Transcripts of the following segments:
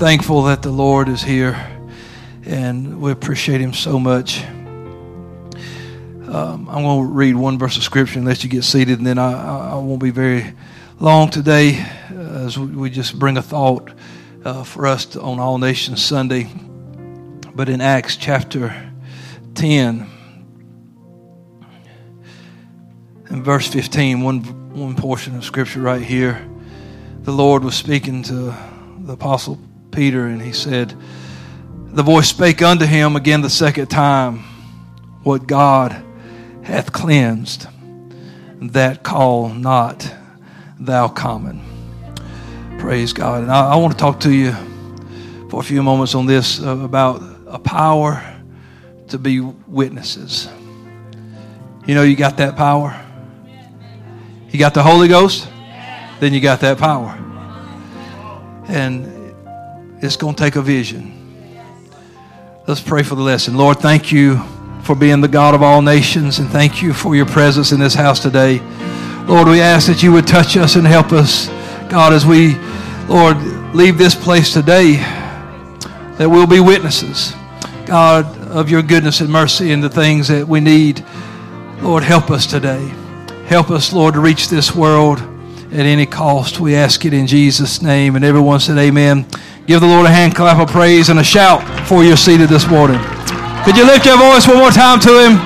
thankful that the Lord is here, and we appreciate Him so much. Um, I'm going to read one verse of Scripture and let you get seated, and then I, I won't be very long today uh, as we just bring a thought uh, for us on All Nations Sunday. But in Acts chapter 10, in verse 15, one, one portion of Scripture right here, the Lord was speaking to the Apostle Peter, and he said, The voice spake unto him again the second time, What God hath cleansed, that call not thou common. Praise God. And I, I want to talk to you for a few moments on this uh, about a power to be witnesses. You know, you got that power. You got the Holy Ghost, then you got that power. And it's going to take a vision. Let's pray for the lesson. Lord, thank you for being the God of all nations, and thank you for your presence in this house today. Lord, we ask that you would touch us and help us, God, as we, Lord, leave this place today, that we'll be witnesses, God, of your goodness and mercy and the things that we need. Lord, help us today. Help us, Lord, to reach this world at any cost. We ask it in Jesus' name. And everyone said, Amen. Give the Lord a hand clap of praise and a shout before you're seated this morning. Could you lift your voice one more time to Him?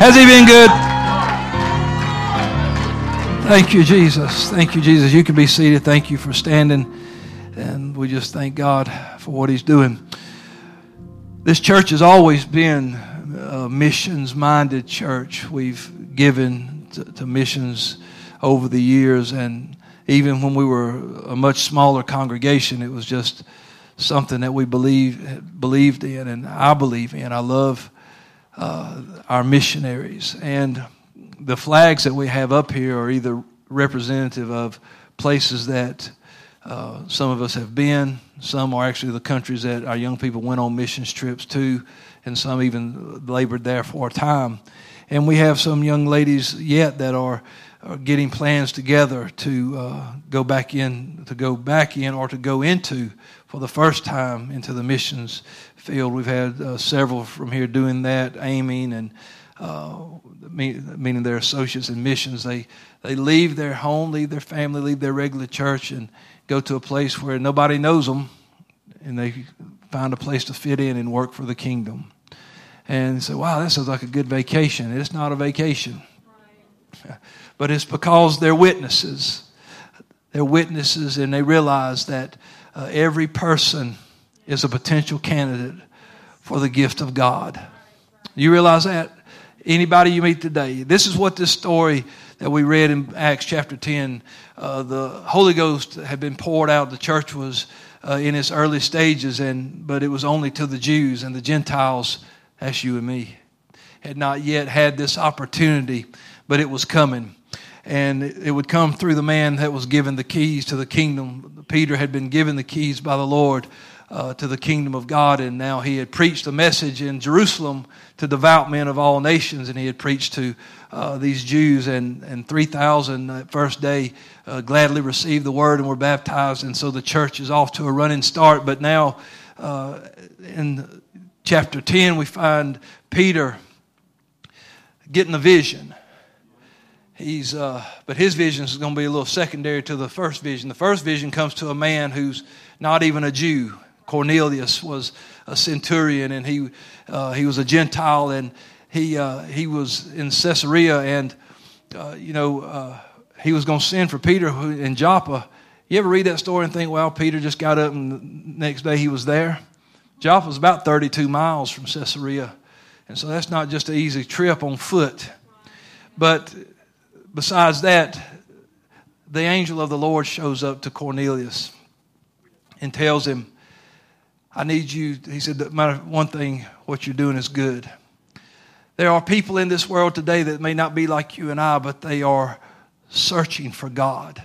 Has He been good? Thank you, Jesus. Thank you, Jesus. You can be seated. Thank you for standing. And we just thank God for what He's doing. This church has always been a missions minded church. We've given to, to missions over the years, and even when we were a much smaller congregation, it was just something that we believe, believed in and I believe in. I love uh, our missionaries. And the flags that we have up here are either representative of places that uh, some of us have been, some are actually the countries that our young people went on missions trips to, and some even labored there for a time. And we have some young ladies yet that are are getting plans together to uh, go back in, to go back in, or to go into for the first time into the missions field. We've had uh, several from here doing that, aiming and uh, meaning their associates in missions. They they leave their home, leave their family, leave their regular church, and go to a place where nobody knows them, and they find a place to fit in and work for the kingdom. And say, "Wow, that sounds like a good vacation." It's not a vacation. But it's because they're witnesses. They're witnesses, and they realize that uh, every person is a potential candidate for the gift of God. You realize that? Anybody you meet today. This is what this story that we read in Acts chapter 10, uh, the Holy Ghost had been poured out. The church was uh, in its early stages, and but it was only to the Jews and the Gentiles, that's you and me, had not yet had this opportunity, but it was coming and it would come through the man that was given the keys to the kingdom. Peter had been given the keys by the Lord uh, to the kingdom of God, and now he had preached a message in Jerusalem to devout men of all nations, and he had preached to uh, these Jews, and, and 3,000 that first day uh, gladly received the word and were baptized, and so the church is off to a running start. But now uh, in chapter 10, we find Peter getting a vision he's uh, but his vision is going to be a little secondary to the first vision. The first vision comes to a man who's not even a jew. Cornelius was a centurion and he uh, he was a gentile and he uh, he was in caesarea and uh, you know uh, he was going to send for peter in joppa. You ever read that story and think well peter just got up and the next day he was there? Joppa was about 32 miles from caesarea and so that's not just an easy trip on foot. But Besides that, the angel of the Lord shows up to Cornelius and tells him, I need you. He said, one thing, what you're doing is good. There are people in this world today that may not be like you and I, but they are searching for God.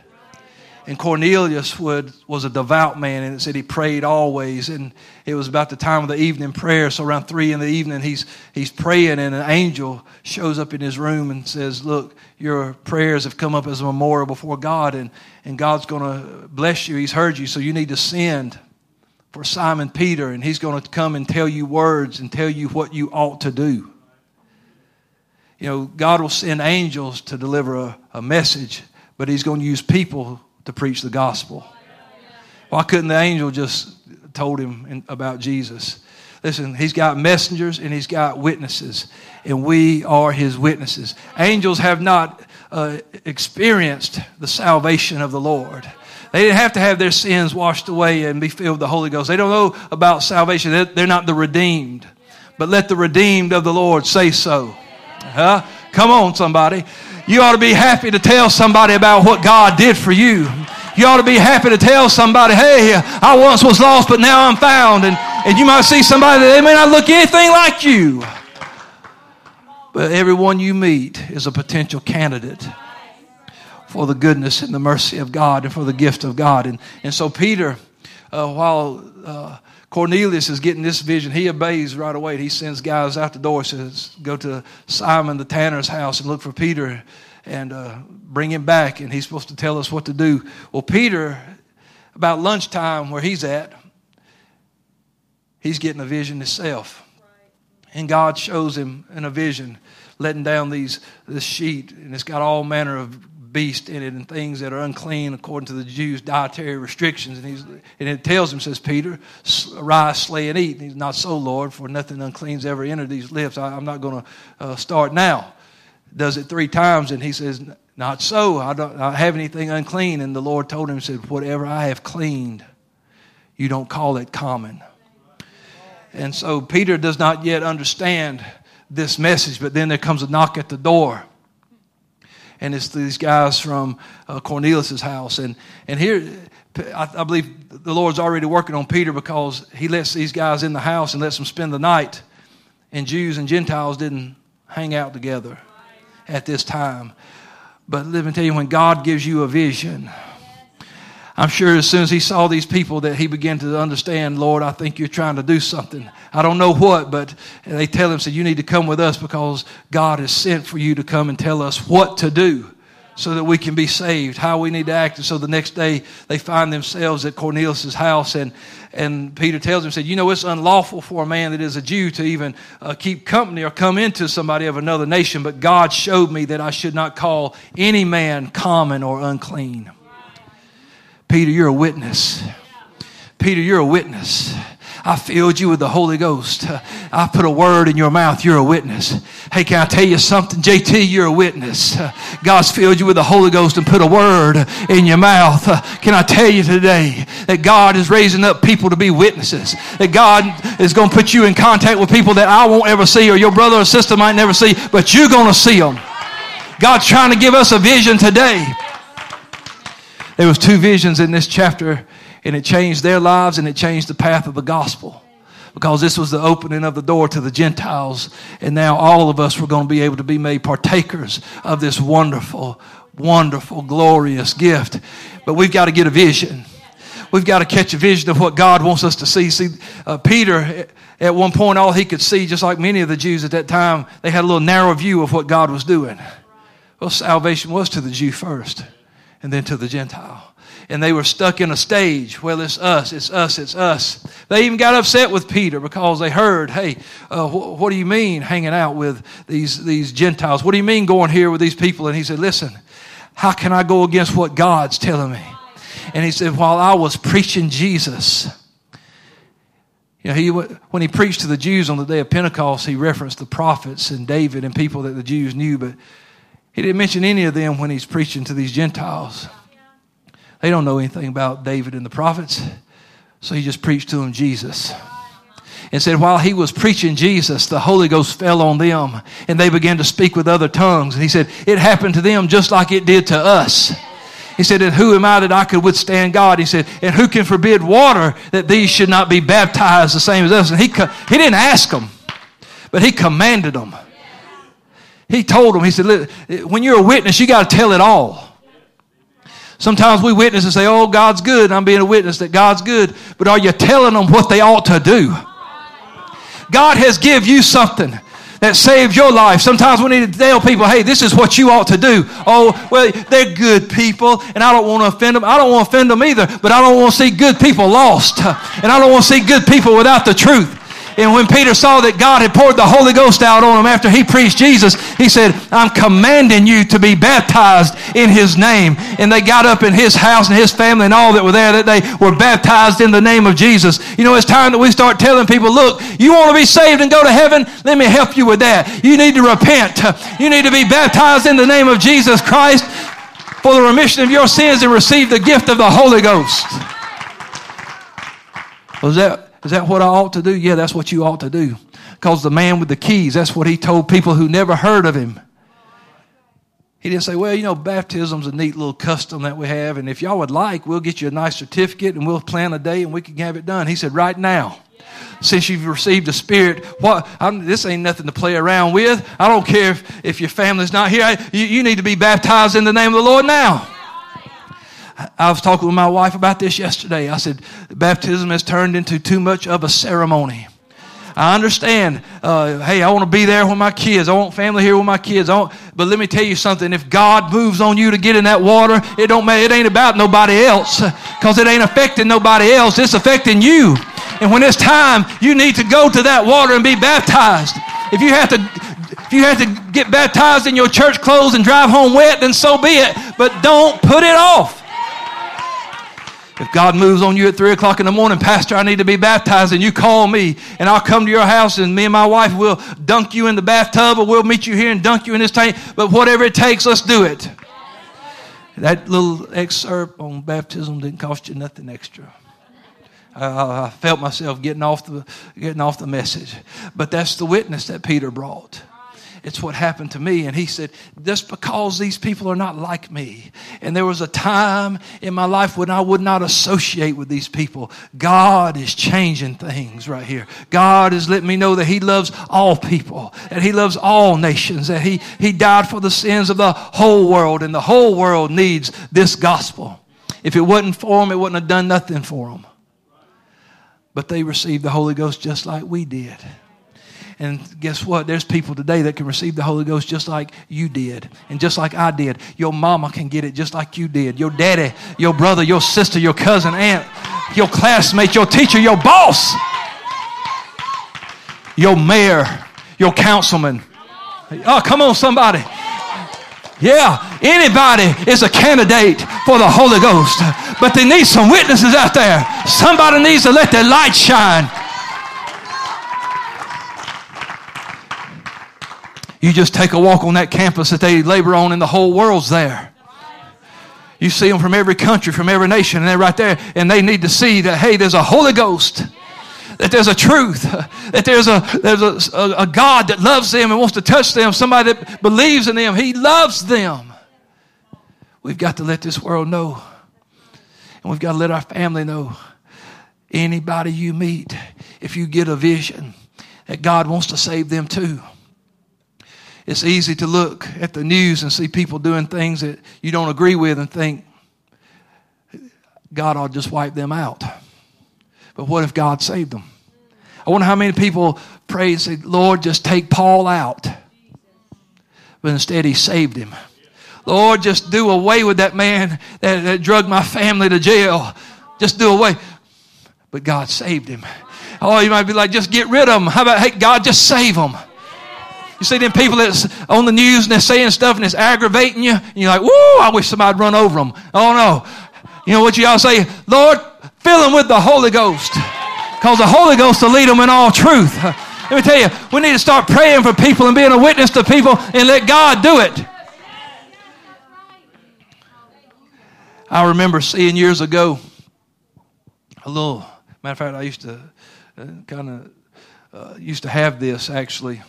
And Cornelius would, was a devout man, and it said he prayed always. And it was about the time of the evening prayer. So around three in the evening, he's, he's praying, and an angel shows up in his room and says, Look, your prayers have come up as a memorial before God, and, and God's going to bless you. He's heard you, so you need to send for Simon Peter, and he's going to come and tell you words and tell you what you ought to do. You know, God will send angels to deliver a, a message, but he's going to use people to preach the gospel. Why couldn't the angel just told him in, about Jesus? Listen, he's got messengers and he's got witnesses, and we are his witnesses. Angels have not uh, experienced the salvation of the Lord. They didn't have to have their sins washed away and be filled with the Holy Ghost. They don't know about salvation. They're, they're not the redeemed. But let the redeemed of the Lord say so. Huh? Come on, somebody. You ought to be happy to tell somebody about what God did for you. You ought to be happy to tell somebody, hey, I once was lost, but now I'm found. And, and you might see somebody that they may not look anything like you. But everyone you meet is a potential candidate for the goodness and the mercy of God and for the gift of God. And, and so Peter, uh, while uh, Cornelius is getting this vision, he obeys right away. He sends guys out the door, says, Go to Simon the tanner's house and look for Peter and uh, bring him back. And he's supposed to tell us what to do. Well, Peter, about lunchtime where he's at, he's getting a vision himself. And God shows him in a vision, letting down these this sheet, and it's got all manner of beast in it and things that are unclean according to the Jews' dietary restrictions. And, he's, and it tells him, says Peter, arise, slay, and eat. And he's not so, Lord, for nothing unclean's ever entered these lips. I, am not going to uh, start now. Does it three times, and he says, Not so. I don't I have anything unclean. And the Lord told him, said, Whatever I have cleaned, you don't call it common. And so Peter does not yet understand this message, but then there comes a knock at the door and it's these guys from uh, Cornelius's house. And, and here, I, I, believe the Lord's already working on Peter because he lets these guys in the house and lets them spend the night. And Jews and Gentiles didn't hang out together at this time. But let me tell you, when God gives you a vision, I'm sure as soon as he saw these people that he began to understand, Lord, I think you're trying to do something. I don't know what, but they tell him, said, you need to come with us because God has sent for you to come and tell us what to do so that we can be saved, how we need to act. And so the next day they find themselves at Cornelius' house and, and Peter tells him, said, you know, it's unlawful for a man that is a Jew to even uh, keep company or come into somebody of another nation, but God showed me that I should not call any man common or unclean. Peter, you're a witness. Peter, you're a witness. I filled you with the Holy Ghost. I put a word in your mouth. You're a witness. Hey, can I tell you something? JT, you're a witness. God's filled you with the Holy Ghost and put a word in your mouth. Can I tell you today that God is raising up people to be witnesses? That God is going to put you in contact with people that I won't ever see or your brother or sister might never see, but you're going to see them. God's trying to give us a vision today. There was two visions in this chapter, and it changed their lives and it changed the path of the gospel. Because this was the opening of the door to the Gentiles, and now all of us were going to be able to be made partakers of this wonderful, wonderful, glorious gift. But we've got to get a vision. We've got to catch a vision of what God wants us to see. See, uh, Peter, at one point, all he could see, just like many of the Jews at that time, they had a little narrow view of what God was doing. Well, salvation was to the Jew first and then to the Gentile. And they were stuck in a stage. Well, it's us, it's us, it's us. They even got upset with Peter because they heard, hey, uh, wh- what do you mean hanging out with these, these Gentiles? What do you mean going here with these people? And he said, listen, how can I go against what God's telling me? And he said, while I was preaching Jesus, you know, he, when he preached to the Jews on the day of Pentecost, he referenced the prophets and David and people that the Jews knew, but he didn't mention any of them when he's preaching to these Gentiles. They don't know anything about David and the prophets. So he just preached to them Jesus. And said, while he was preaching Jesus, the Holy Ghost fell on them and they began to speak with other tongues. And he said, it happened to them just like it did to us. He said, and who am I that I could withstand God? He said, and who can forbid water that these should not be baptized the same as us? And he, he didn't ask them, but he commanded them. He told them, he said, when you're a witness, you got to tell it all. Sometimes we witness and say, oh, God's good. I'm being a witness that God's good. But are you telling them what they ought to do? God has give you something that saved your life. Sometimes we need to tell people, hey, this is what you ought to do. Oh, well, they're good people, and I don't want to offend them. I don't want to offend them either, but I don't want to see good people lost. And I don't want to see good people without the truth. And when Peter saw that God had poured the Holy Ghost out on him after he preached Jesus, he said, I'm commanding you to be baptized in his name. And they got up in his house and his family and all that were there that they were baptized in the name of Jesus. You know, it's time that we start telling people, look, you want to be saved and go to heaven? Let me help you with that. You need to repent. You need to be baptized in the name of Jesus Christ for the remission of your sins and receive the gift of the Holy Ghost. Was that is that what I ought to do? Yeah, that's what you ought to do. Because the man with the keys, that's what he told people who never heard of him. He didn't say, well, you know, baptism's a neat little custom that we have, and if y'all would like, we'll get you a nice certificate and we'll plan a day and we can have it done. He said, right now, since you've received the Spirit, what, I'm, this ain't nothing to play around with. I don't care if, if your family's not here. You, you need to be baptized in the name of the Lord now. I was talking with my wife about this yesterday. I said, baptism has turned into too much of a ceremony. I understand. Uh, hey, I want to be there with my kids. I want family here with my kids. Want, but let me tell you something. If God moves on you to get in that water, it don't matter. It ain't about nobody else because it ain't affecting nobody else. It's affecting you. And when it's time, you need to go to that water and be baptized. If you have to, if you have to get baptized in your church clothes and drive home wet, then so be it. But don't put it off. If God moves on you at 3 o'clock in the morning, Pastor, I need to be baptized, and you call me, and I'll come to your house, and me and my wife will dunk you in the bathtub, or we'll meet you here and dunk you in this tank. But whatever it takes, let's do it. That little excerpt on baptism didn't cost you nothing extra. I felt myself getting off the getting off the message, but that's the witness that Peter brought. It's what happened to me. And he said, just because these people are not like me. And there was a time in my life when I would not associate with these people. God is changing things right here. God is letting me know that he loves all people, that he loves all nations, that he, he died for the sins of the whole world. And the whole world needs this gospel. If it wasn't for them, it wouldn't have done nothing for them. But they received the Holy Ghost just like we did. And guess what? There's people today that can receive the Holy Ghost just like you did and just like I did. Your mama can get it just like you did. Your daddy, your brother, your sister, your cousin, aunt, your classmate, your teacher, your boss, your mayor, your councilman. Oh, come on, somebody. Yeah, anybody is a candidate for the Holy Ghost, but they need some witnesses out there. Somebody needs to let their light shine. You just take a walk on that campus that they labor on, and the whole world's there. You see them from every country, from every nation, and they're right there. And they need to see that, hey, there's a Holy Ghost, that there's a truth, that there's a, there's a, a, a God that loves them and wants to touch them, somebody that believes in them. He loves them. We've got to let this world know. And we've got to let our family know. Anybody you meet, if you get a vision that God wants to save them too it's easy to look at the news and see people doing things that you don't agree with and think, God to just wipe them out. But what if God saved them? I wonder how many people pray and say, Lord, just take Paul out. But instead, he saved him. Lord, just do away with that man that, that my family to jail. Just do away. But God saved him. Oh, you might be like, just get rid of him. How about, hey, God, just save him. You see them people that's on the news and they're saying stuff and it's aggravating you. And you're like, woo, I wish somebody'd run over them. Oh no. You know what you all say? Lord, fill them with the Holy Ghost. Because the Holy Ghost will lead them in all truth. Let me tell you, we need to start praying for people and being a witness to people and let God do it. I remember seeing years ago a little, matter of fact, I used to uh, kind of uh, used to have this actually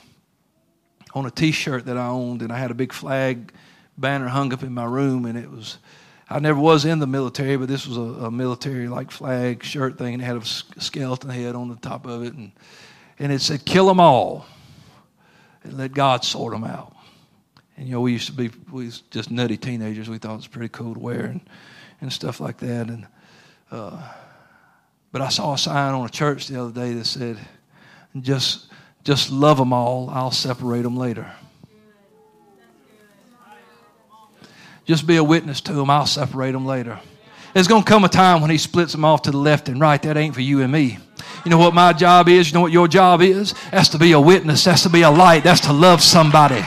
on a T-shirt that I owned, and I had a big flag banner hung up in my room, and it was. I never was in the military, but this was a, a military like flag shirt thing, and it had a skeleton head on the top of it, and and it said "Kill them all, and let God sort them out." And you know, we used to be we was just nutty teenagers. We thought it was pretty cool to wear and and stuff like that. And uh, but I saw a sign on a church the other day that said, "Just Just love them all. I'll separate them later. Just be a witness to them. I'll separate them later. There's going to come a time when he splits them off to the left and right. That ain't for you and me. You know what my job is? You know what your job is? That's to be a witness. That's to be a light. That's to love somebody.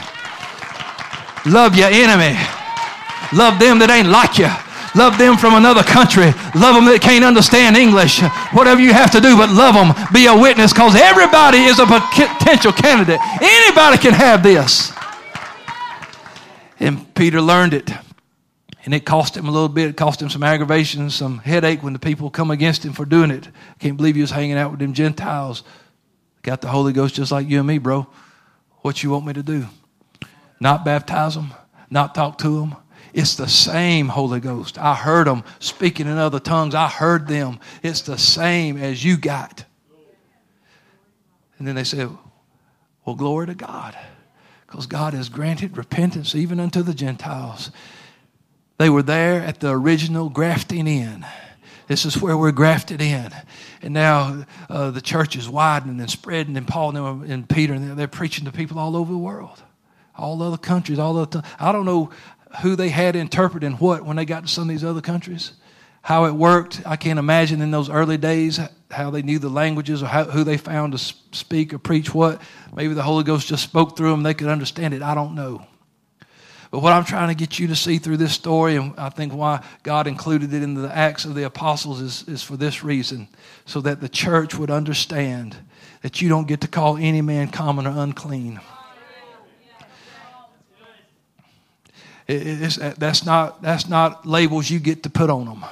Love your enemy. Love them that ain't like you. Love them from another country. Love them that can't understand English. Whatever you have to do, but love them. Be a witness because everybody is a potential candidate. Anybody can have this. And Peter learned it. And it cost him a little bit. It cost him some aggravation, some headache when the people come against him for doing it. I can't believe he was hanging out with them Gentiles. Got the Holy Ghost just like you and me, bro. What you want me to do? Not baptize them? Not talk to them? It's the same Holy Ghost. I heard them speaking in other tongues. I heard them. It's the same as you got. And then they said, Well, glory to God. Because God has granted repentance even unto the Gentiles. They were there at the original grafting in. This is where we're grafted in. And now uh, the church is widening and spreading, and Paul and, Peter, and they're preaching to people all over the world, all other countries, all other. I don't know who they had interpreting what when they got to some of these other countries, how it worked. I can't imagine in those early days how they knew the languages or how, who they found to speak or preach what. Maybe the Holy Ghost just spoke through them, they could understand it. I don't know. But what I'm trying to get you to see through this story, and I think why God included it in the Acts of the Apostles, is, is for this reason so that the church would understand that you don't get to call any man common or unclean. It, that's, not, that's not labels you get to put on them.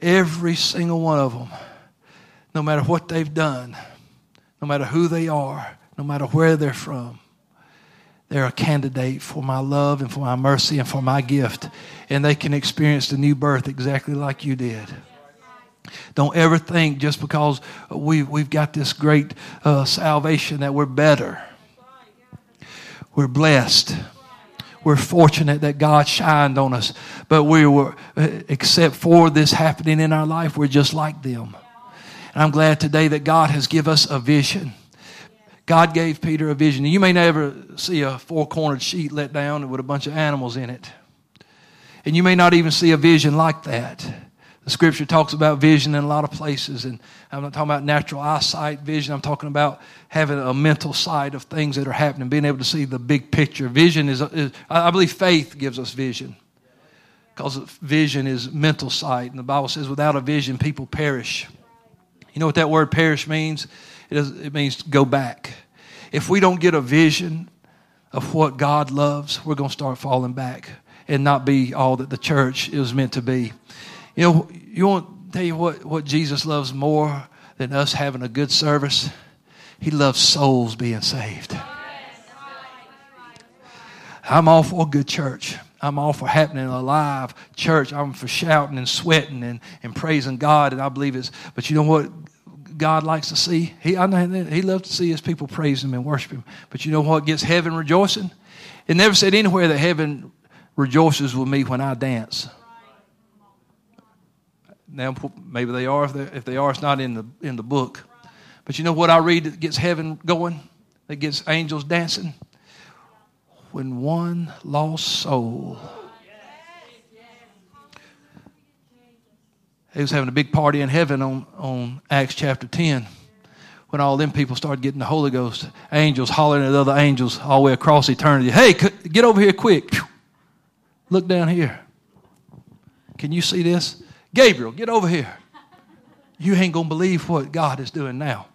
Every single one of them, no matter what they've done, no matter who they are, no matter where they're from, they're a candidate for my love and for my mercy and for my gift. And they can experience the new birth exactly like you did. Don't ever think just because we, we've got this great uh, salvation that we're better. We're blessed. We're fortunate that God shined on us. But we were, except for this happening in our life, we're just like them. And I'm glad today that God has given us a vision. God gave Peter a vision. You may never see a four cornered sheet let down with a bunch of animals in it. And you may not even see a vision like that. The scripture talks about vision in a lot of places. And I'm not talking about natural eyesight vision. I'm talking about having a mental sight of things that are happening, being able to see the big picture. Vision is, is I believe faith gives us vision. Because vision is mental sight. And the Bible says, without a vision, people perish. You know what that word perish means? It, is, it means go back. If we don't get a vision of what God loves, we're going to start falling back and not be all that the church is meant to be. You know, you want to tell you what, what Jesus loves more than us having a good service? He loves souls being saved. I'm all for a good church. I'm all for happening alive church. I'm for shouting and sweating and, and praising God, and I believe it's. But you know what? God likes to see. He, I know he loves to see his people praise him and worship him. But you know what gets heaven rejoicing? It never said anywhere that heaven rejoices with me when I dance. Now, maybe they are. If, if they are, it's not in the, in the book. But you know what I read that gets heaven going? That gets angels dancing? When one lost soul He was having a big party in heaven on, on Acts chapter 10 when all them people started getting the Holy Ghost. Angels hollering at other angels all the way across eternity. Hey, get over here quick. Look down here. Can you see this? Gabriel, get over here. You ain't going to believe what God is doing now.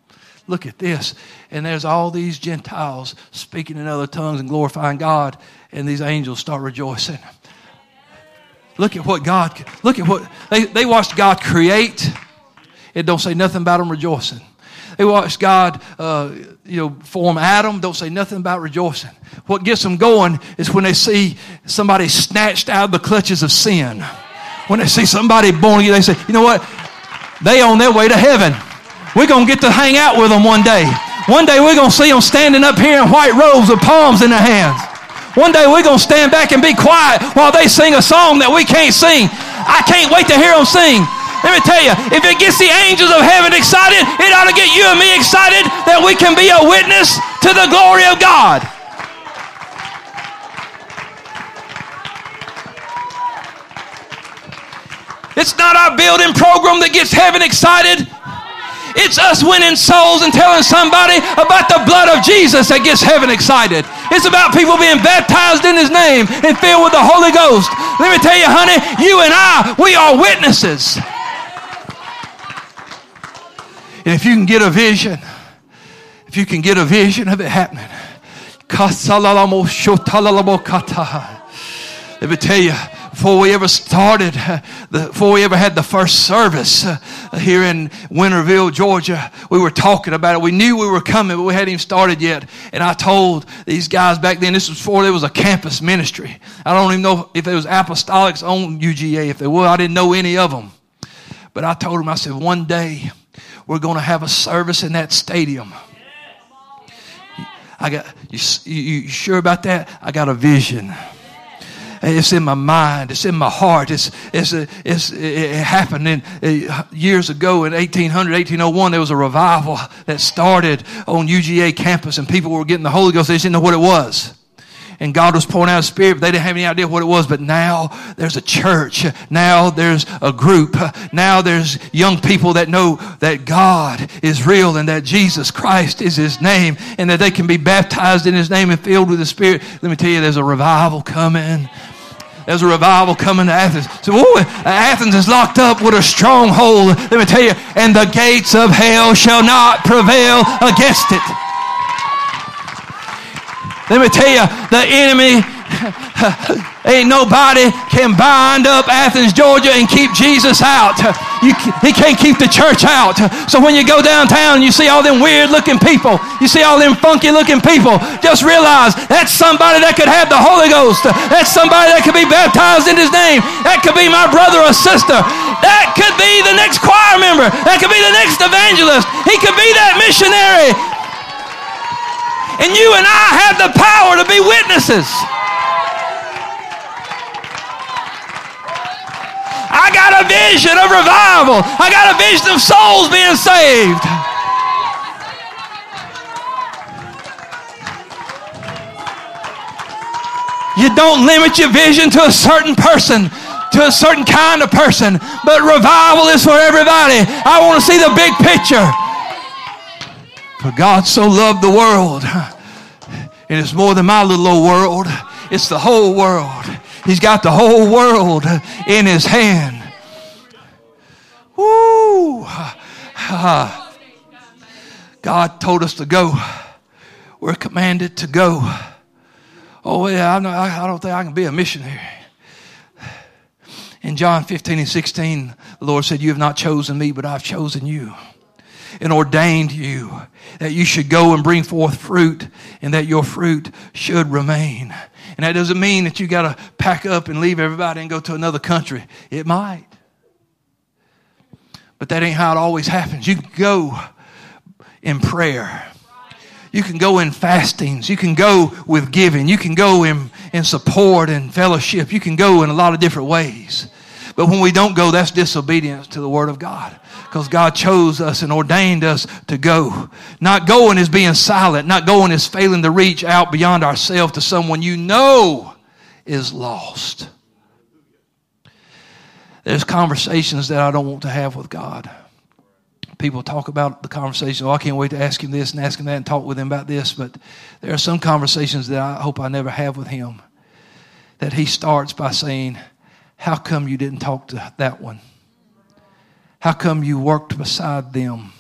Look at this. And there's all these Gentiles speaking in other tongues and glorifying God, and these angels start rejoicing. Look at what God, look at what, they, they watched God create. It don't say nothing about them rejoicing. They watched God, uh, you know, form Adam. Don't say nothing about rejoicing. What gets them going is when they see somebody snatched out of the clutches of sin. When they see somebody born again, they say, you know what? They on their way to heaven. We're going to get to hang out with them one day. One day we're going to see them standing up here in white robes with palms in their hands. One day we're going to stand back and be quiet while they sing a song that we can't sing. I can't wait to hear them sing. Let me tell you, if it gets the angels of heaven excited, it ought to get you and me excited that we can be a witness to the glory of God. It's not our building program that gets heaven excited. It's us winning souls and telling somebody about the blood of Jesus that gets heaven excited. It's about people being baptized in His name and filled with the Holy Ghost. Let me tell you, honey, you and I, we are witnesses. And if you can get a vision, if you can get a vision of it happening, let me tell you, before we ever started, before we ever had the first service uh, here in Winterville, Georgia, we were talking about it. We knew we were coming, but we hadn't even started yet. And I told these guys back then, this was before there was a campus ministry. I don't even know if it was apostolics on UGA. If they were, I didn't know any of them. But I told them, I said, one day we're going to have a service in that stadium. I got you, you, you sure about that? I got a vision. It's in my mind. It's in my heart. It's, it's, it's, it happened in, uh, years ago in 1800, 1801. There was a revival that started on UGA campus and people were getting the Holy Ghost. They didn't know what it was and God was pouring out His Spirit, but they didn't have any idea what it was. But now there's a church. Now there's a group. Now there's young people that know that God is real and that Jesus Christ is His name and that they can be baptized in His name and filled with the Spirit. Let me tell you, there's a revival coming. There's a revival coming to Athens. So, ooh, Athens is locked up with a stronghold. Let me tell you, and the gates of hell shall not prevail against it. Let me tell you, the enemy Ain't nobody can bind up Athens, Georgia and keep Jesus out. You, he can't keep the church out. So when you go downtown, you see all them weird looking people. You see all them funky looking people. Just realize that's somebody that could have the Holy Ghost. That's somebody that could be baptized in his name. That could be my brother or sister. That could be the next choir member. That could be the next evangelist. He could be that missionary. And you and I have the power to be witnesses. I got a vision of revival. I got a vision of souls being saved. You don't limit your vision to a certain person, to a certain kind of person, but revival is for everybody. I want to see the big picture. For God so loved the world, and it's more than my little old world, it's the whole world. He's got the whole world in his hand. Woo! God told us to go. We're commanded to go. Oh, yeah, I don't think I can be a missionary. In John 15 and 16, the Lord said, You have not chosen me, but I've chosen you and ordained you that you should go and bring forth fruit and that your fruit should remain. And that doesn't mean that you got to pack up and leave everybody and go to another country. It might. But that ain't how it always happens. You can go in prayer. You can go in fastings. You can go with giving. You can go in, in support and fellowship. You can go in a lot of different ways. But when we don't go, that's disobedience to the Word of God. Because God chose us and ordained us to go. Not going is being silent. Not going is failing to reach out beyond ourselves to someone you know is lost. There's conversations that I don't want to have with God. People talk about the conversation. Oh, I can't wait to ask him this and ask him that and talk with him about this. But there are some conversations that I hope I never have with him. That he starts by saying, How come you didn't talk to that one? How come you worked beside them?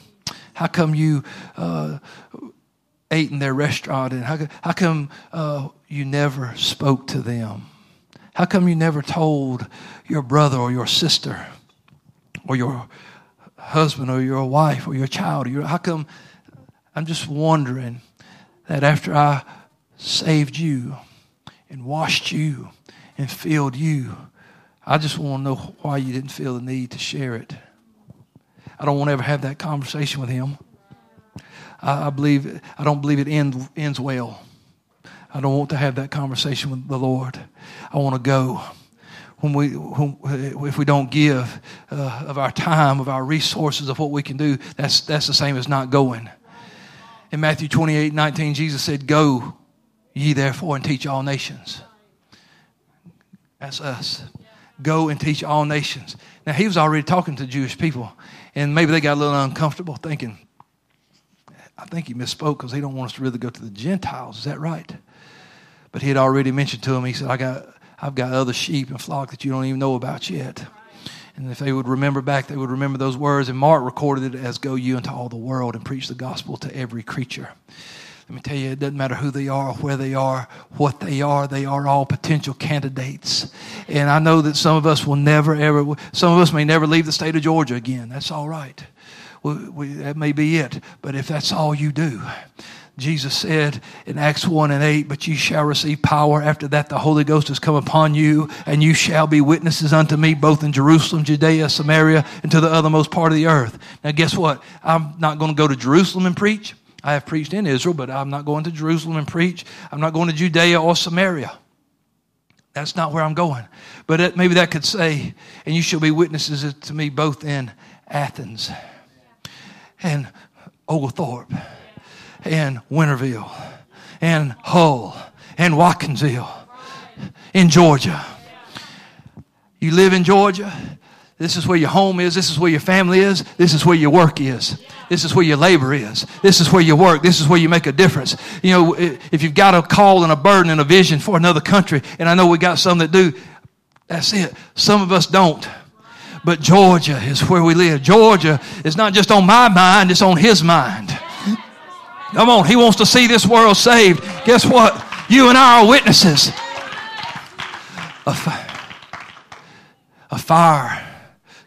How come you uh, ate in their restaurant? And how, how come uh, you never spoke to them? How come you never told your brother or your sister or your husband or your wife or your child? Or your, how come I'm just wondering that after I saved you and washed you and filled you, I just want to know why you didn't feel the need to share it. I don't want to ever have that conversation with him. I, I believe I don't believe it ends ends well. I don't want to have that conversation with the Lord. I want to go when we, when, if we don't give uh, of our time, of our resources, of what we can do, that's, that's the same as not going. In Matthew 28 19, Jesus said, Go ye therefore and teach all nations. That's us. Go and teach all nations. Now, he was already talking to Jewish people, and maybe they got a little uncomfortable thinking, I think he misspoke because he don't want us to really go to the Gentiles. Is that right? But he had already mentioned to him, he said, I got, I've got other sheep and flock that you don't even know about yet. And if they would remember back, they would remember those words. And Mark recorded it as Go you into all the world and preach the gospel to every creature. Let me tell you, it doesn't matter who they are, where they are, what they are, they are all potential candidates. And I know that some of us will never, ever, some of us may never leave the state of Georgia again. That's all right. We, we, that may be it. But if that's all you do, Jesus said in Acts 1 and 8, But ye shall receive power. After that, the Holy Ghost has come upon you, and you shall be witnesses unto me, both in Jerusalem, Judea, Samaria, and to the othermost part of the earth. Now, guess what? I'm not going to go to Jerusalem and preach. I have preached in Israel, but I'm not going to Jerusalem and preach. I'm not going to Judea or Samaria. That's not where I'm going. But it, maybe that could say, And you shall be witnesses to me both in Athens and Oglethorpe and Winterville and Hull and Watkinsville in Georgia. You live in Georgia. This is where your home is. This is where your family is. This is where your work is. This is where your labor is. This is where you work. This is where you make a difference. You know, if you've got a call and a burden and a vision for another country, and I know we got some that do, that's it. Some of us don't. But Georgia is where we live. Georgia is not just on my mind, it's on his mind. Come on, he wants to see this world saved. Guess what? You and I are witnesses. A, fire. a fire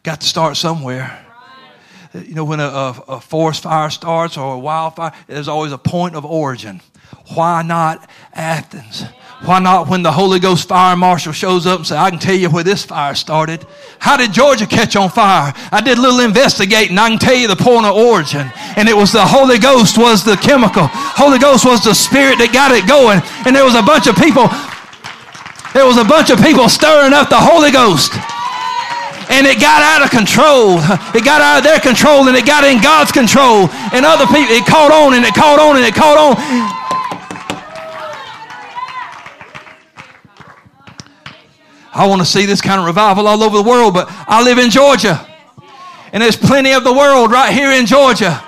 got to start somewhere. You know, when a, a, forest fire starts or a wildfire, there's always a point of origin. Why not Athens? Why not when the Holy Ghost fire marshal shows up and say, I can tell you where this fire started. How did Georgia catch on fire? I did a little investigating. I can tell you the point of origin. And it was the Holy Ghost was the chemical. Holy Ghost was the spirit that got it going. And there was a bunch of people, there was a bunch of people stirring up the Holy Ghost. And it got out of control. It got out of their control and it got in God's control. And other people, it caught on and it caught on and it caught on. I want to see this kind of revival all over the world, but I live in Georgia. And there's plenty of the world right here in Georgia.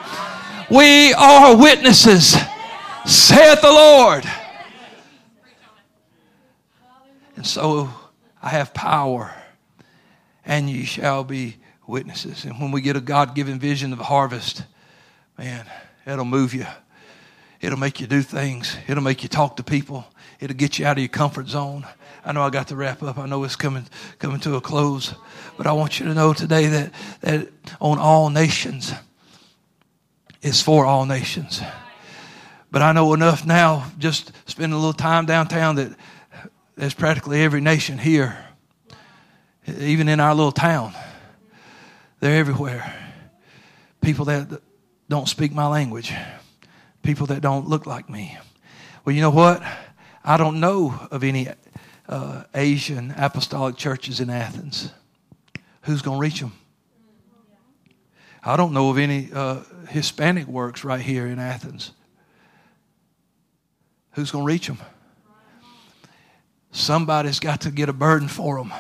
We are witnesses, saith the Lord. And so I have power, and ye shall be witnesses. And when we get a God given vision of harvest, man, it'll move you. It'll make you do things. It'll make you talk to people. It'll get you out of your comfort zone. I know I got to wrap up. I know it's coming coming to a close, but I want you to know today that that on all nations is for all nations. But I know enough now, just spending a little time downtown, that there's practically every nation here, even in our little town. They're everywhere. People that don't speak my language, people that don't look like me. Well, you know what? I don't know of any uh, Asian apostolic churches in Athens. Who's going to reach them? I don't know of any uh, Hispanic works right here in Athens. Who's going to reach them? Somebody's got to get a burden for them.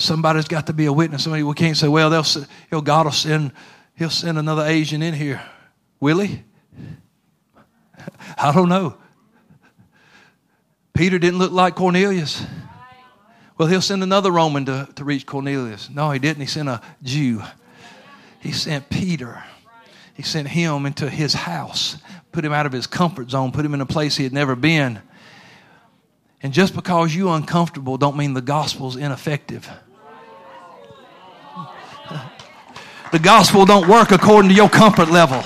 Somebody's got to be a witness. Somebody we can't say, well, they'll, know, God will send, He'll send another Asian in here. Will He? I don't know. Peter didn't look like Cornelius. Well, he'll send another Roman to, to reach Cornelius. No, he didn't. He sent a Jew. He sent Peter. He sent him into his house, put him out of his comfort zone, put him in a place he had never been. And just because you're uncomfortable don't mean the gospel's ineffective. The gospel don't work according to your comfort level.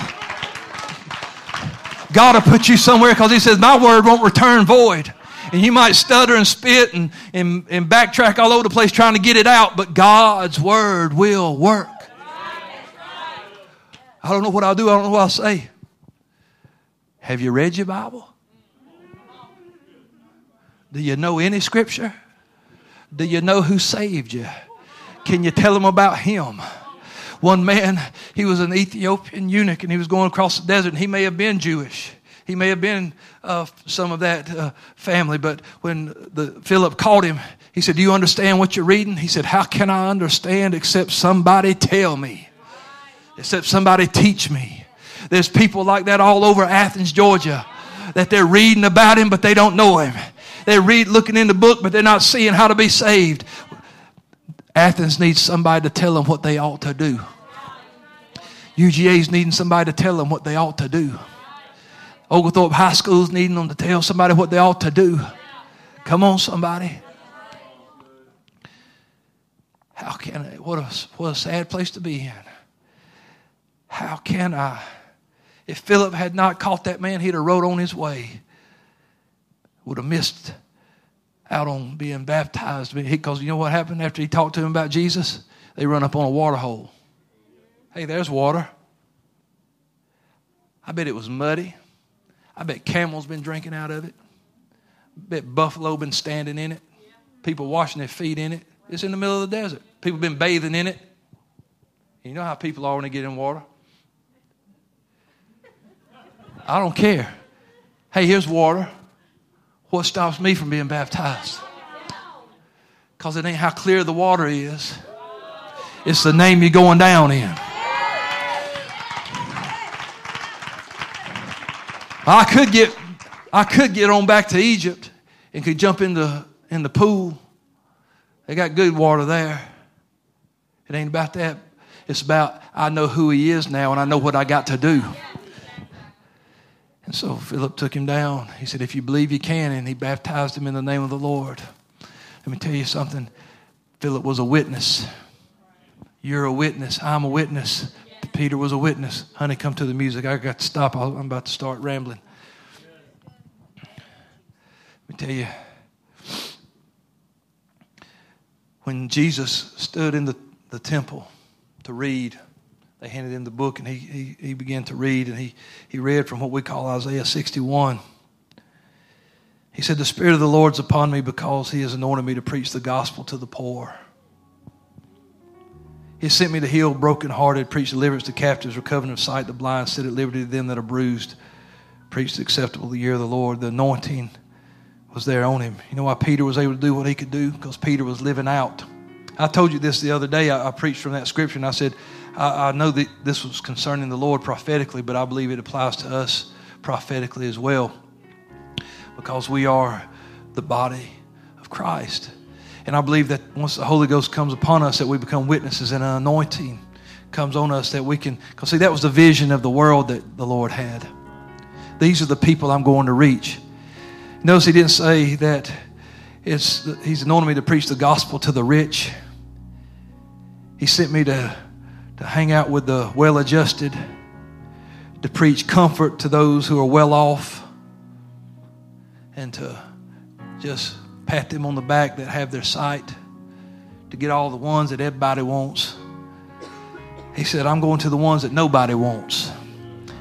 God will put you somewhere because he says, My word won't return void. And you might stutter and spit and, and, and backtrack all over the place trying to get it out, but God's word will work. I don't know what I'll do. I don't know what I'll say. Have you read your Bible? Do you know any scripture? Do you know who saved you? Can you tell them about him? One man, he was an Ethiopian eunuch and he was going across the desert and he may have been Jewish. He may have been uh, some of that uh, family, but when the, Philip called him, he said, Do you understand what you're reading? He said, How can I understand except somebody tell me? Except somebody teach me. There's people like that all over Athens, Georgia, that they're reading about him, but they don't know him. They're read, looking in the book, but they're not seeing how to be saved. Athens needs somebody to tell them what they ought to do. UGA's needing somebody to tell them what they ought to do. Oglethorpe High School's needing them to tell somebody what they ought to do. Come on, somebody. How can I? What a, what a sad place to be in. How can I? If Philip had not caught that man, he'd have rode on his way. Would have missed out on being baptized. Because you know what happened after he talked to him about Jesus? They run up on a water hole. Hey, there's water. I bet it was muddy. I bet camels been drinking out of it. I bet buffalo been standing in it. People washing their feet in it. It's in the middle of the desert. People been bathing in it. You know how people are when they get in water. I don't care. Hey, here's water. What stops me from being baptized? Because it ain't how clear the water is, it's the name you're going down in. I could get, I could get on back to Egypt and could jump in the, in the pool. They got good water there. It ain't about that. It's about I know who he is now and I know what I got to do. And so Philip took him down. He said, If you believe you can, and he baptized him in the name of the Lord. Let me tell you something. Philip was a witness. You're a witness. I'm a witness. Peter was a witness. Honey, come to the music. I got to stop. I'm about to start rambling. Let me tell you. When Jesus stood in the, the temple to read, they handed him the book and he, he, he began to read and he, he read from what we call Isaiah 61. He said, The Spirit of the Lord's upon me because he has anointed me to preach the gospel to the poor. He sent me to heal brokenhearted, preach deliverance to captives, recovering of sight, the blind, set at liberty to them that are bruised, preach the acceptable the year of the Lord. The anointing was there on him. You know why Peter was able to do what he could do? Because Peter was living out. I told you this the other day. I, I preached from that scripture and I said, I, I know that this was concerning the Lord prophetically, but I believe it applies to us prophetically as well because we are the body of Christ. And I believe that once the Holy Ghost comes upon us, that we become witnesses and an anointing comes on us that we can. Because, see, that was the vision of the world that the Lord had. These are the people I'm going to reach. Notice he didn't say that it's, he's anointed me to preach the gospel to the rich. He sent me to to hang out with the well adjusted, to preach comfort to those who are well off, and to just pat them on the back that have their sight, to get all the ones that everybody wants. He said, I'm going to the ones that nobody wants.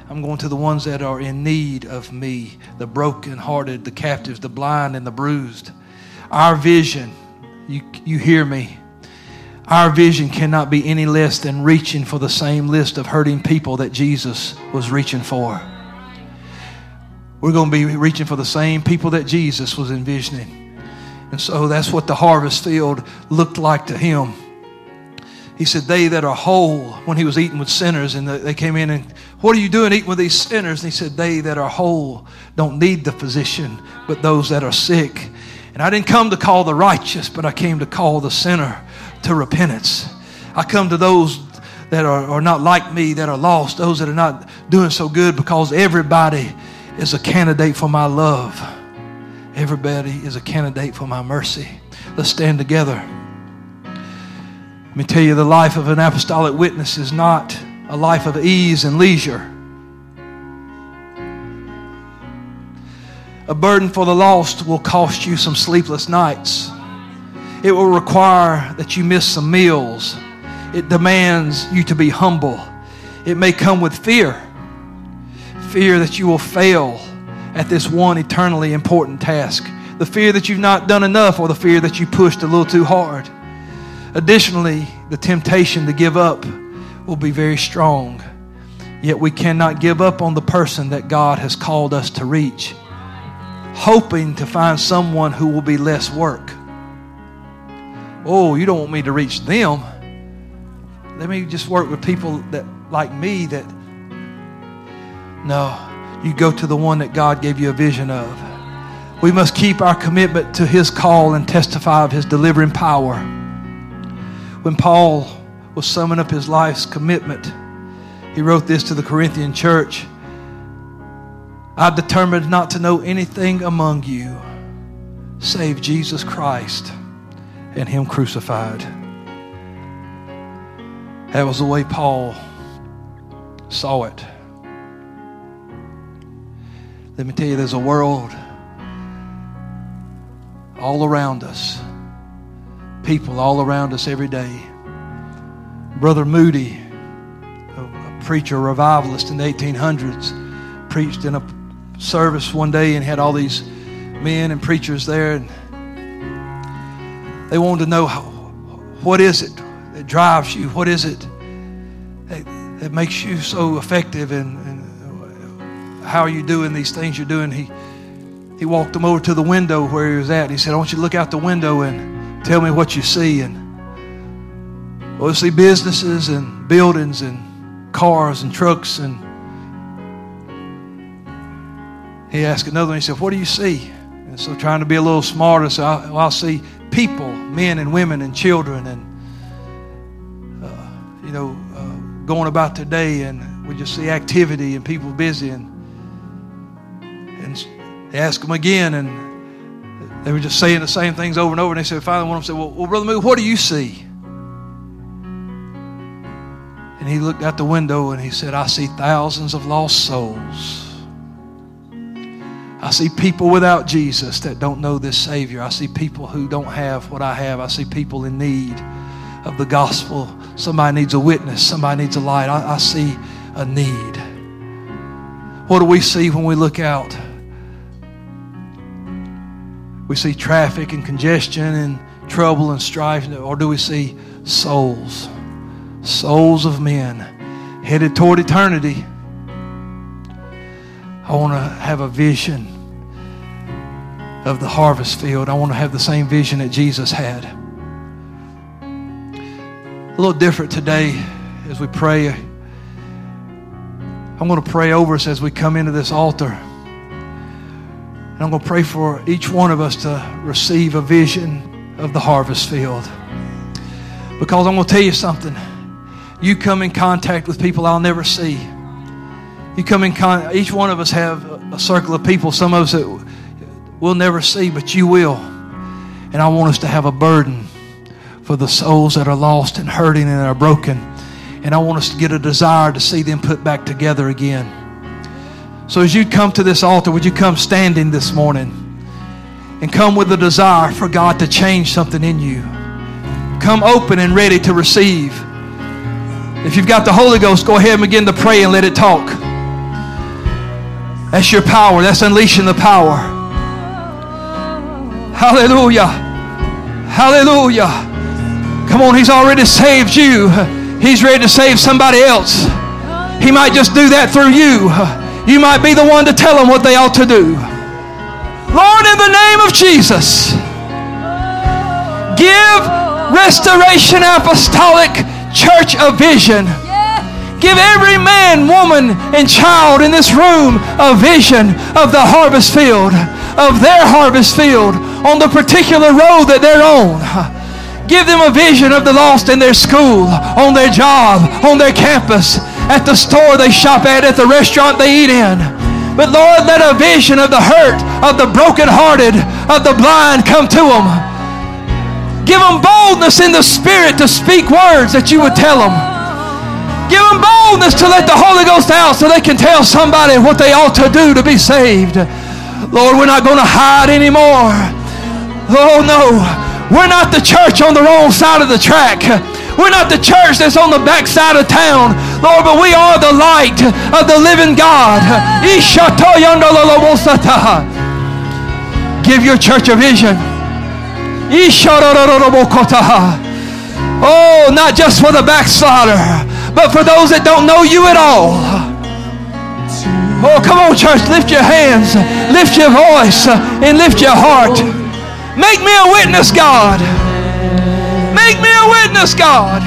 I'm going to the ones that are in need of me the broken-hearted, the captives, the blind, and the bruised. Our vision, you, you hear me, our vision cannot be any less than reaching for the same list of hurting people that Jesus was reaching for. We're going to be reaching for the same people that Jesus was envisioning. And so that's what the harvest field looked like to him. He said, They that are whole, when he was eating with sinners, and they came in and, What are you doing eating with these sinners? And he said, They that are whole don't need the physician, but those that are sick. And I didn't come to call the righteous, but I came to call the sinner to repentance. I come to those that are, are not like me, that are lost, those that are not doing so good, because everybody is a candidate for my love. Everybody is a candidate for my mercy. Let's stand together. Let me tell you the life of an apostolic witness is not a life of ease and leisure. A burden for the lost will cost you some sleepless nights. It will require that you miss some meals. It demands you to be humble. It may come with fear fear that you will fail at this one eternally important task the fear that you've not done enough or the fear that you pushed a little too hard. Additionally, the temptation to give up will be very strong. Yet we cannot give up on the person that God has called us to reach, hoping to find someone who will be less work. Oh, you don't want me to reach them. Let me just work with people that like me that no, you go to the one that God gave you a vision of. We must keep our commitment to his call and testify of his delivering power. When Paul was summing up his life's commitment, he wrote this to the Corinthian church I've determined not to know anything among you save Jesus Christ and Him crucified. That was the way Paul saw it. Let me tell you, there's a world all around us, people all around us every day. Brother Moody, a preacher, a revivalist in the 1800s, preached in a service one day and had all these men and preachers there. And they wanted to know what is it that drives you? What is it that, that makes you so effective? And, how are you doing these things you're doing? He, he walked them over to the window where he was at. He said, I want you to look out the window and tell me what you see. And We'll see businesses and buildings and cars and trucks. And he asked another one, he said, What do you see? And so, trying to be a little smarter, so I, well, I'll see people, men and women and children, and, uh, you know, uh, going about their day. And we just see activity and people busy. And they asked him again, and they were just saying the same things over and over. And they said, finally, one of them said, Well, well Brother Moody, what do you see? And he looked out the window and he said, I see thousands of lost souls. I see people without Jesus that don't know this Savior. I see people who don't have what I have. I see people in need of the gospel. Somebody needs a witness. Somebody needs a light. I, I see a need. What do we see when we look out? We see traffic and congestion and trouble and strife, or do we see souls? souls of men headed toward eternity. I want to have a vision of the harvest field. I want to have the same vision that Jesus had. A little different today as we pray. I'm going to pray over us as we come into this altar. And I'm going to pray for each one of us to receive a vision of the harvest field. Because I'm going to tell you something you come in contact with people I'll never see. You come in con- each one of us have a circle of people, some of us that we'll never see, but you will. And I want us to have a burden for the souls that are lost and hurting and are broken. And I want us to get a desire to see them put back together again. So as you come to this altar, would you come standing this morning and come with a desire for God to change something in you? Come open and ready to receive. If you've got the Holy Ghost, go ahead and begin to pray and let it talk. That's your power. That's unleashing the power. Hallelujah. Hallelujah. Come on, He's already saved you. He's ready to save somebody else. He might just do that through you. You might be the one to tell them what they ought to do. Lord, in the name of Jesus, give restoration apostolic church a vision. Give every man, woman, and child in this room a vision of the harvest field, of their harvest field on the particular road that they're on. Give them a vision of the lost in their school, on their job, on their campus, at the store they shop at, at the restaurant they eat in. But Lord, let a vision of the hurt, of the brokenhearted, of the blind come to them. Give them boldness in the spirit to speak words that you would tell them. Give them boldness to let the Holy Ghost out so they can tell somebody what they ought to do to be saved. Lord, we're not going to hide anymore. Oh, no. We're not the church on the wrong side of the track. We're not the church that's on the backside of town, Lord, but we are the light of the living God. Give your church a vision. Oh, not just for the backslider, but for those that don't know you at all. Oh, come on, church, lift your hands, lift your voice, and lift your heart. Make me a witness, God. Make me a witness, God.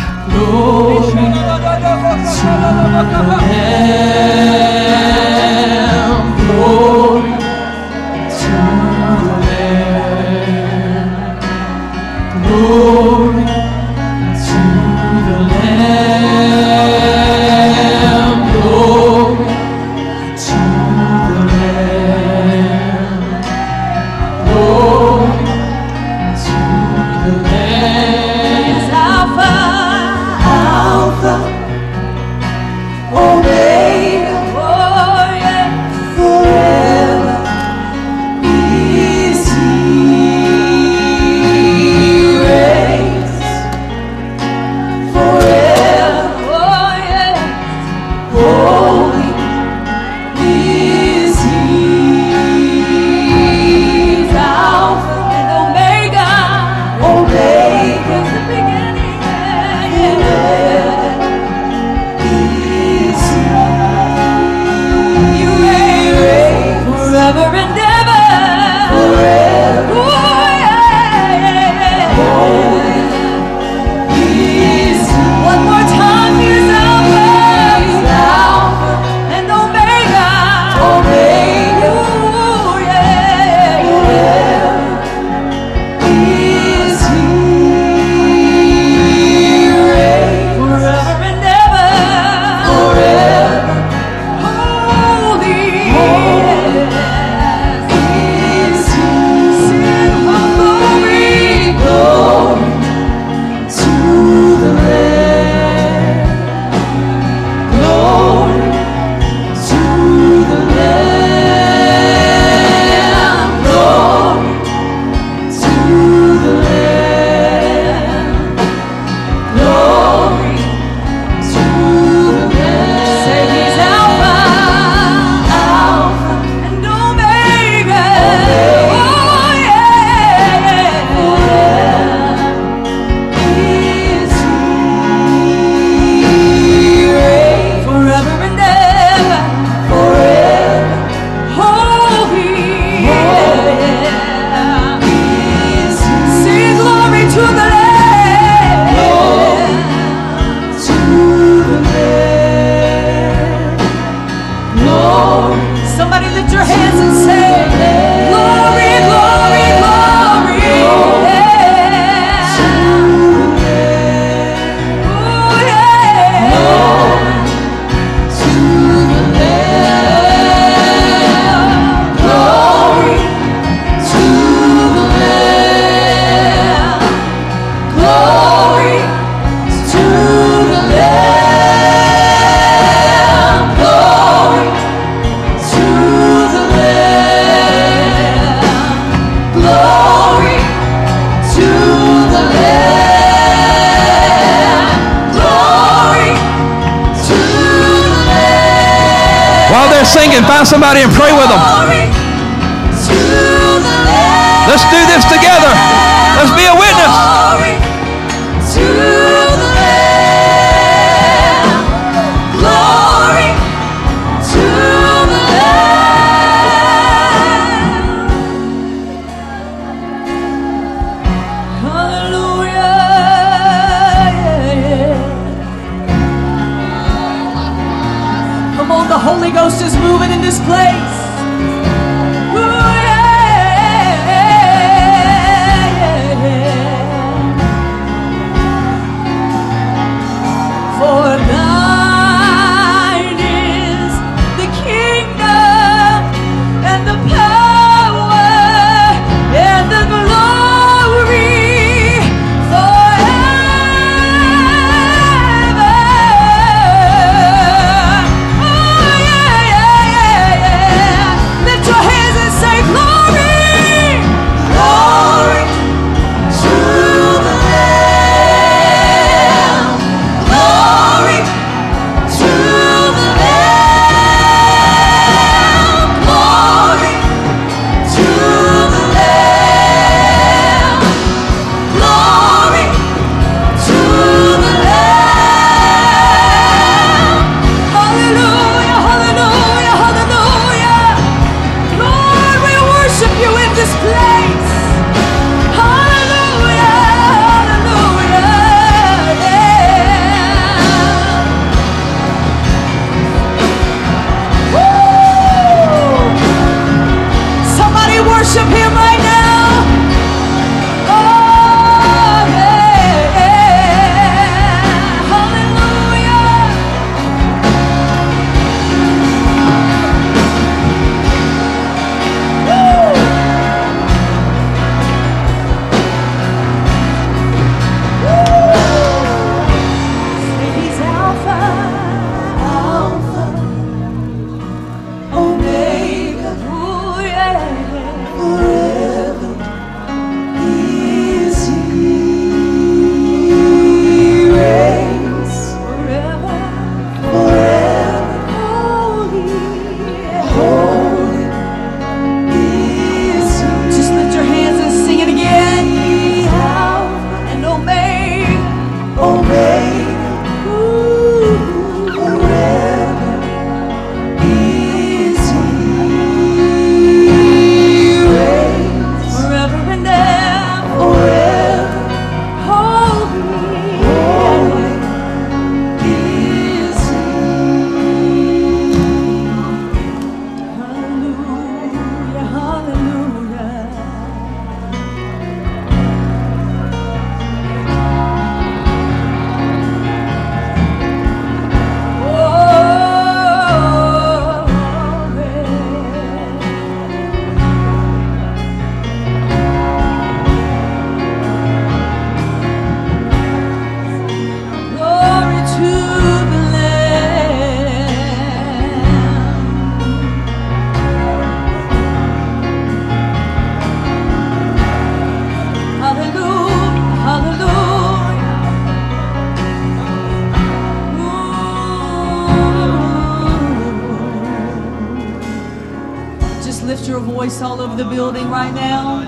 Building right now.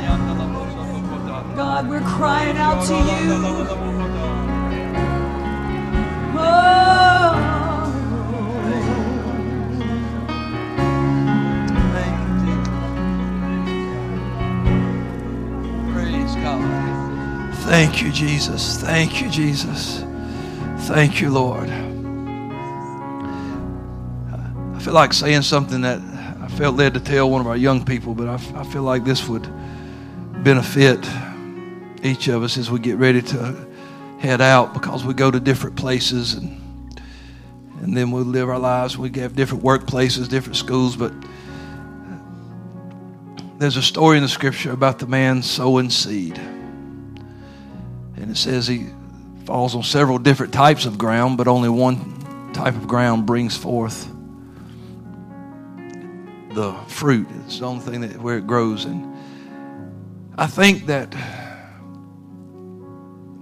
God, we're crying out to you. Oh. Praise God. Thank you, Jesus. Thank you, Jesus. Thank you, Lord. I feel like saying something that I felt led to tell one of our young people, but I, I feel like this would benefit each of us as we get ready to head out because we go to different places and and then we live our lives. We have different workplaces, different schools, but there's a story in the scripture about the man sowing seed. And it says he falls on several different types of ground, but only one type of ground brings forth the fruit. It's the only thing that where it grows. And I think that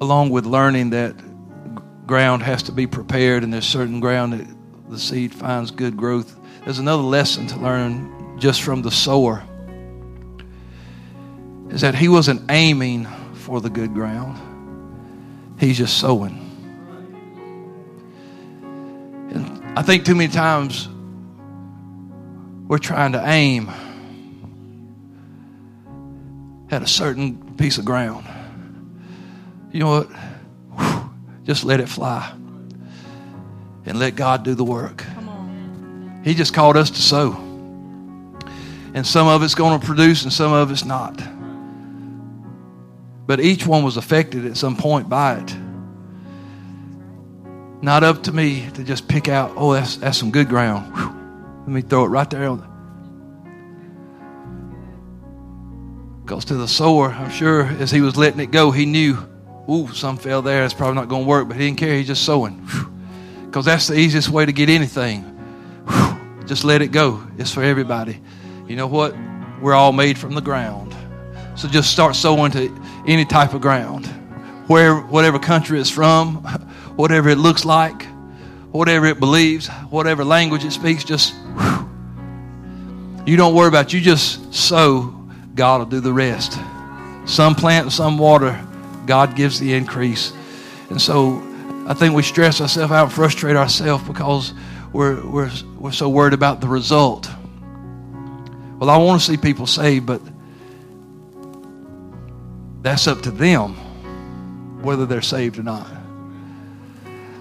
along with learning that ground has to be prepared and there's certain ground that the seed finds good growth, there's another lesson to learn just from the sower. Is that he wasn't aiming for the good ground. He's just sowing. And I think too many times we're trying to aim at a certain piece of ground. You know what? Whew, just let it fly and let God do the work. He just called us to sow. And some of it's going to produce and some of it's not. But each one was affected at some point by it. Not up to me to just pick out, oh, that's, that's some good ground. Whew. Let me throw it right there. Because to the sower, I'm sure as he was letting it go, he knew, ooh, some fell there. It's probably not going to work. But he didn't care. He's just sowing. Because that's the easiest way to get anything. Whew. Just let it go. It's for everybody. You know what? We're all made from the ground. So just start sowing to any type of ground. Where, whatever country it's from, whatever it looks like, whatever it believes, whatever language it speaks, just you don't worry about it. You just sow, God will do the rest. Some plant, some water, God gives the increase. And so I think we stress ourselves out and frustrate ourselves because we're, we're, we're so worried about the result. Well, I want to see people saved, but that's up to them whether they're saved or not.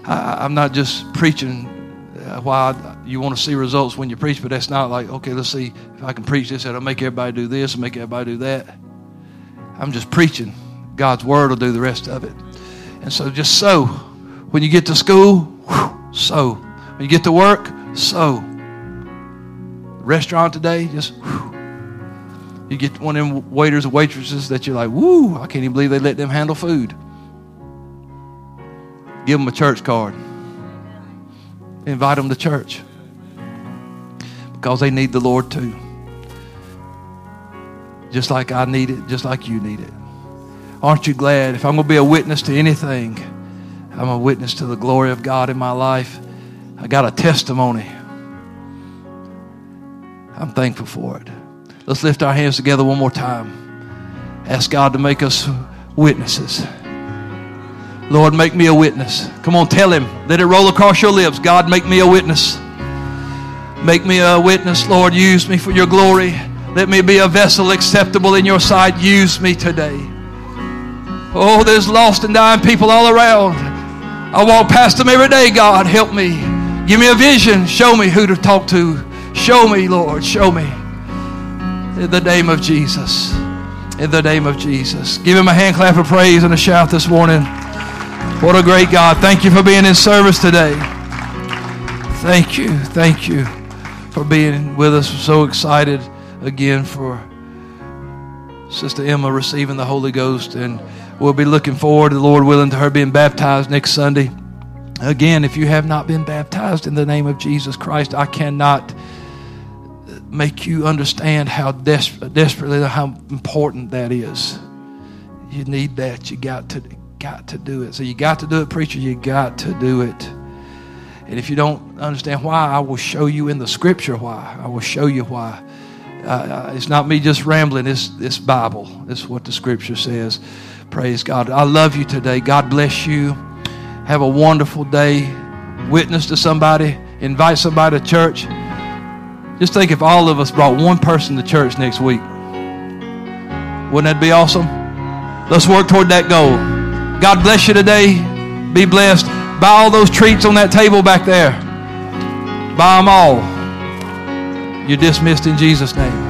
I, am not just preaching Uh, why you want to see results when you preach, but that's not like, okay, let's see if I can preach this, that'll make everybody do this and make everybody do that. I'm just preaching. God's word will do the rest of it. And so just sow. When you get to school, sow. When you get to work, sow. Restaurant today, just whew. You get one of them waiters or waitresses that you're like, woo, I can't even believe they let them handle food. Give them a church card. Invite them to church. Because they need the Lord too. Just like I need it, just like you need it. Aren't you glad? If I'm going to be a witness to anything, I'm a witness to the glory of God in my life. I got a testimony. I'm thankful for it. Let's lift our hands together one more time. Ask God to make us witnesses. Lord, make me a witness. Come on, tell Him. Let it roll across your lips. God, make me a witness. Make me a witness, Lord. Use me for your glory. Let me be a vessel acceptable in your sight. Use me today. Oh, there's lost and dying people all around. I walk past them every day, God. Help me. Give me a vision. Show me who to talk to. Show me, Lord. Show me. In the name of Jesus. In the name of Jesus. Give him a hand clap of praise and a shout this morning. What a great God. Thank you for being in service today. Thank you. Thank you for being with us. We're so excited again for Sister Emma receiving the Holy Ghost. And we'll be looking forward, to the Lord willing, to her being baptized next Sunday. Again, if you have not been baptized in the name of Jesus Christ, I cannot make you understand how des- desperately, how important that is. You need that. You got to got to do it. So you got to do it, preacher. You got to do it. And if you don't understand why, I will show you in the scripture why. I will show you why. Uh, it's not me just rambling. It's, it's Bible. It's what the Scripture says. Praise God. I love you today. God bless you. Have a wonderful day. Witness to somebody. Invite somebody to church. Just think if all of us brought one person to church next week. Wouldn't that be awesome? Let's work toward that goal. God bless you today. Be blessed. Buy all those treats on that table back there. Buy them all. You're dismissed in Jesus' name.